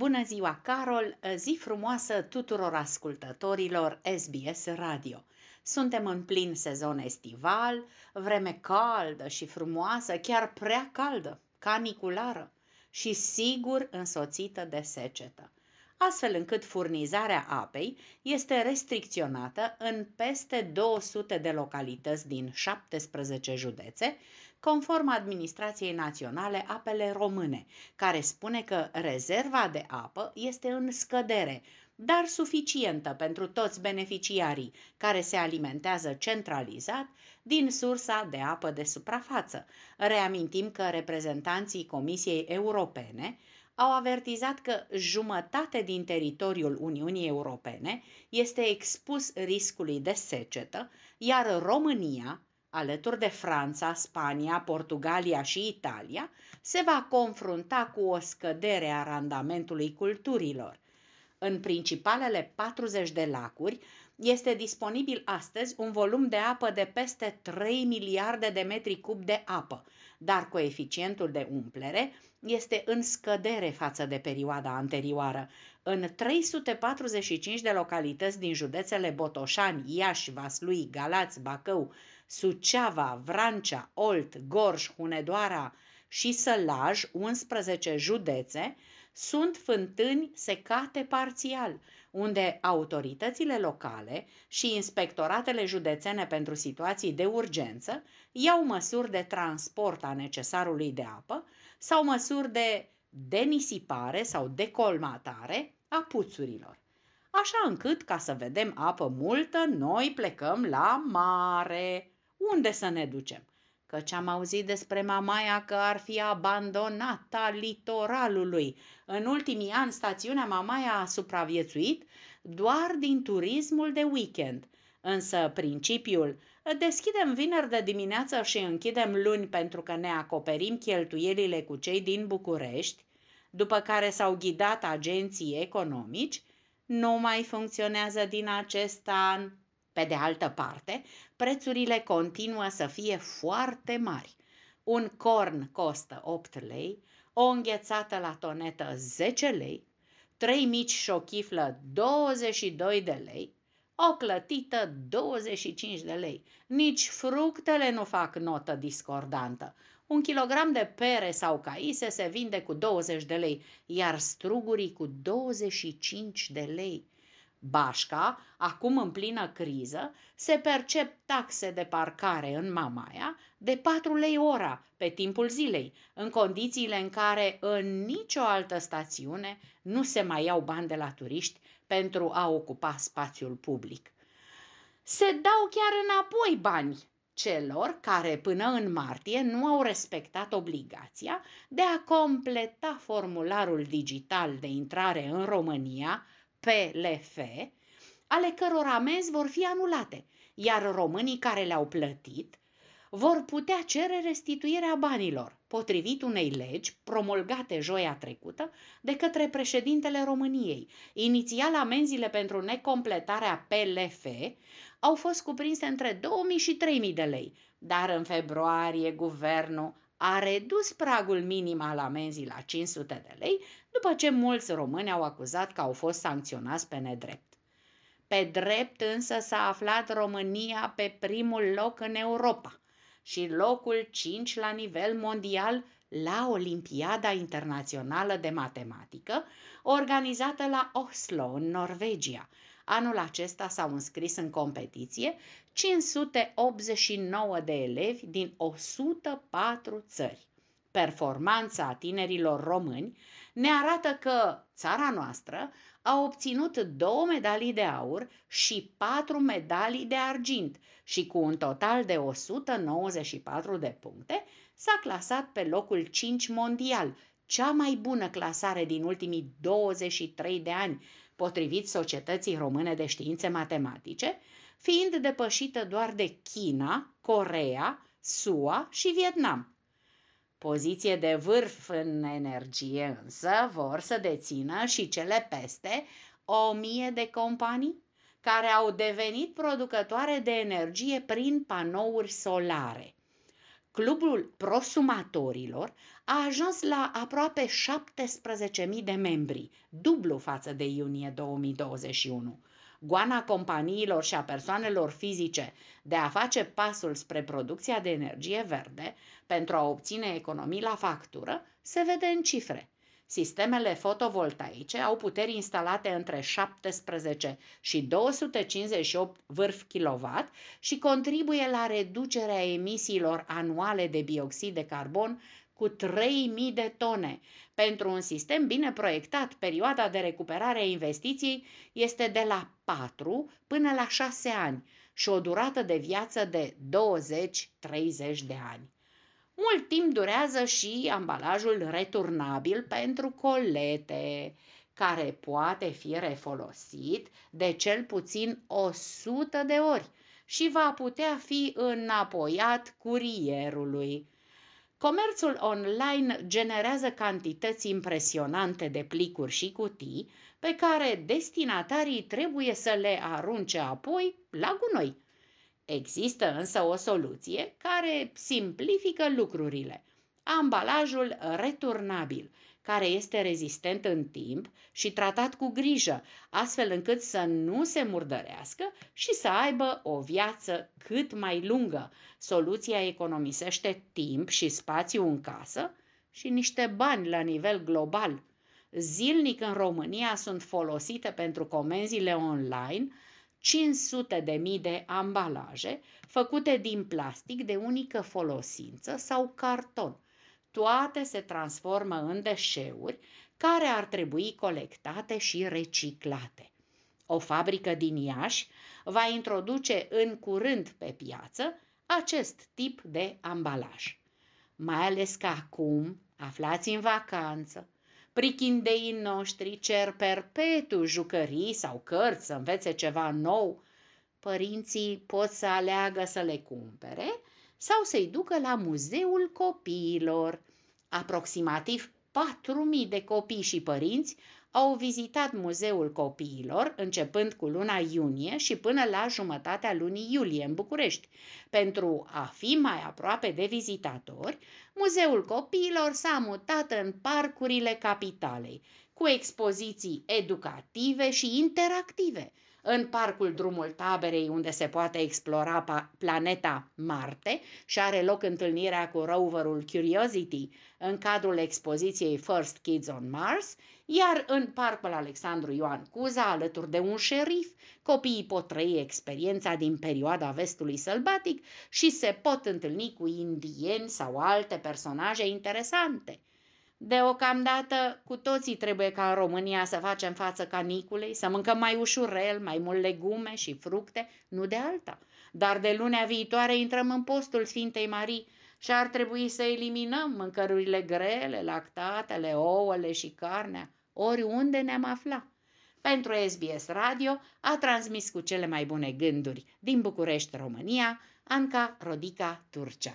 Bună ziua, Carol! Zi frumoasă tuturor ascultătorilor SBS Radio. Suntem în plin sezon estival, vreme caldă și frumoasă, chiar prea caldă, caniculară și sigur însoțită de secetă astfel încât furnizarea apei este restricționată în peste 200 de localități din 17 județe, conform Administrației Naționale Apele Române, care spune că rezerva de apă este în scădere, dar suficientă pentru toți beneficiarii care se alimentează centralizat din sursa de apă de suprafață. Reamintim că reprezentanții Comisiei Europene au avertizat că jumătate din teritoriul Uniunii Europene este expus riscului de secetă, iar România, alături de Franța, Spania, Portugalia și Italia, se va confrunta cu o scădere a randamentului culturilor. În principalele 40 de lacuri este disponibil astăzi un volum de apă de peste 3 miliarde de metri cub de apă, dar coeficientul de umplere este în scădere față de perioada anterioară. În 345 de localități din județele Botoșani, Iași, Vaslui, Galați, Bacău, Suceava, Vrancea, Olt, Gorj, Hunedoara și Sălaj, 11 județe, sunt fântâni secate parțial, unde autoritățile locale și inspectoratele județene pentru situații de urgență iau măsuri de transport a necesarului de apă sau măsuri de denisipare sau decolmatare a puțurilor. Așa încât, ca să vedem apă multă, noi plecăm la mare. Unde să ne ducem? căci am auzit despre Mamaia că ar fi abandonată litoralului. În ultimii ani, stațiunea Mamaia a supraviețuit doar din turismul de weekend. Însă principiul deschidem vineri de dimineață și închidem luni pentru că ne acoperim cheltuielile cu cei din București, după care s-au ghidat agenții economici, nu mai funcționează din acest an. Pe de altă parte, prețurile continuă să fie foarte mari. Un corn costă 8 lei, o înghețată la tonetă 10 lei, trei mici șochiflă 22 de lei, o clătită 25 de lei. Nici fructele nu fac notă discordantă. Un kilogram de pere sau caise se vinde cu 20 de lei, iar strugurii cu 25 de lei. Bașca, acum în plină criză, se percep taxe de parcare în Mamaia de 4 lei ora pe timpul zilei, în condițiile în care în nicio altă stațiune nu se mai iau bani de la turiști pentru a ocupa spațiul public. Se dau chiar înapoi bani celor care până în martie nu au respectat obligația de a completa formularul digital de intrare în România PLF, ale căror amenzi vor fi anulate, iar românii care le-au plătit vor putea cere restituirea banilor, potrivit unei legi promulgate joia trecută de către președintele României. Inițial, amenziile pentru necompletarea PLF au fost cuprinse între 2000 și 3000 de lei, dar în februarie guvernul a redus pragul minim al amenzii la 500 de lei, după ce mulți români au acuzat că au fost sancționați pe nedrept. Pe drept însă s-a aflat România pe primul loc în Europa și locul 5 la nivel mondial la Olimpiada Internațională de Matematică, organizată la Oslo, în Norvegia, Anul acesta s-au înscris în competiție 589 de elevi din 104 țări. Performanța tinerilor români ne arată că țara noastră a obținut două medalii de aur și patru medalii de argint și cu un total de 194 de puncte s-a clasat pe locul 5 mondial, cea mai bună clasare din ultimii 23 de ani, potrivit Societății Române de Științe Matematice, fiind depășită doar de China, Corea, SUA și Vietnam. Poziție de vârf în energie însă vor să dețină și cele peste o mie de companii care au devenit producătoare de energie prin panouri solare. Clubul prosumatorilor a ajuns la aproape 17.000 de membri, dublu față de iunie 2021. Goana companiilor și a persoanelor fizice de a face pasul spre producția de energie verde pentru a obține economii la factură se vede în cifre. Sistemele fotovoltaice au puteri instalate între 17 și 258 vârf kW și contribuie la reducerea emisiilor anuale de bioxid de carbon cu 3000 de tone. Pentru un sistem bine proiectat, perioada de recuperare a investiției este de la 4 până la 6 ani și o durată de viață de 20-30 de ani. Mult timp durează și ambalajul returnabil pentru colete, care poate fi refolosit de cel puțin 100 de ori și va putea fi înapoiat curierului. Comerțul online generează cantități impresionante de plicuri și cutii pe care destinatarii trebuie să le arunce apoi la gunoi Există însă o soluție care simplifică lucrurile. Ambalajul returnabil, care este rezistent în timp și tratat cu grijă, astfel încât să nu se murdărească și să aibă o viață cât mai lungă. Soluția economisește timp și spațiu în casă și niște bani la nivel global. Zilnic în România sunt folosite pentru comenzile online 500 de mii de ambalaje făcute din plastic de unică folosință sau carton. Toate se transformă în deșeuri care ar trebui colectate și reciclate. O fabrică din Iași va introduce în curând pe piață acest tip de ambalaj. Mai ales că acum, aflați în vacanță, prichindeii noștri cer perpetu jucării sau cărți să învețe ceva nou, părinții pot să aleagă să le cumpere sau să-i ducă la muzeul copiilor. Aproximativ 4.000 de copii și părinți au vizitat Muzeul Copiilor începând cu luna iunie și până la jumătatea lunii iulie în București. Pentru a fi mai aproape de vizitatori, Muzeul Copiilor s-a mutat în parcurile capitalei, cu expoziții educative și interactive – în parcul Drumul Taberei, unde se poate explora planeta Marte și are loc întâlnirea cu roverul Curiosity în cadrul expoziției First Kids on Mars, iar în parcul Alexandru Ioan Cuza, alături de un șerif, copiii pot trăi experiența din perioada vestului sălbatic și se pot întâlni cu indieni sau alte personaje interesante – Deocamdată, cu toții trebuie ca în România să facem față caniculei, să mâncăm mai ușurel, mai mult legume și fructe, nu de alta. Dar de lunea viitoare intrăm în postul Sfintei Marii și ar trebui să eliminăm mâncărurile grele, lactatele, ouăle și carnea, oriunde ne-am afla. Pentru SBS Radio a transmis cu cele mai bune gânduri din București, România, Anca Rodica Turcea.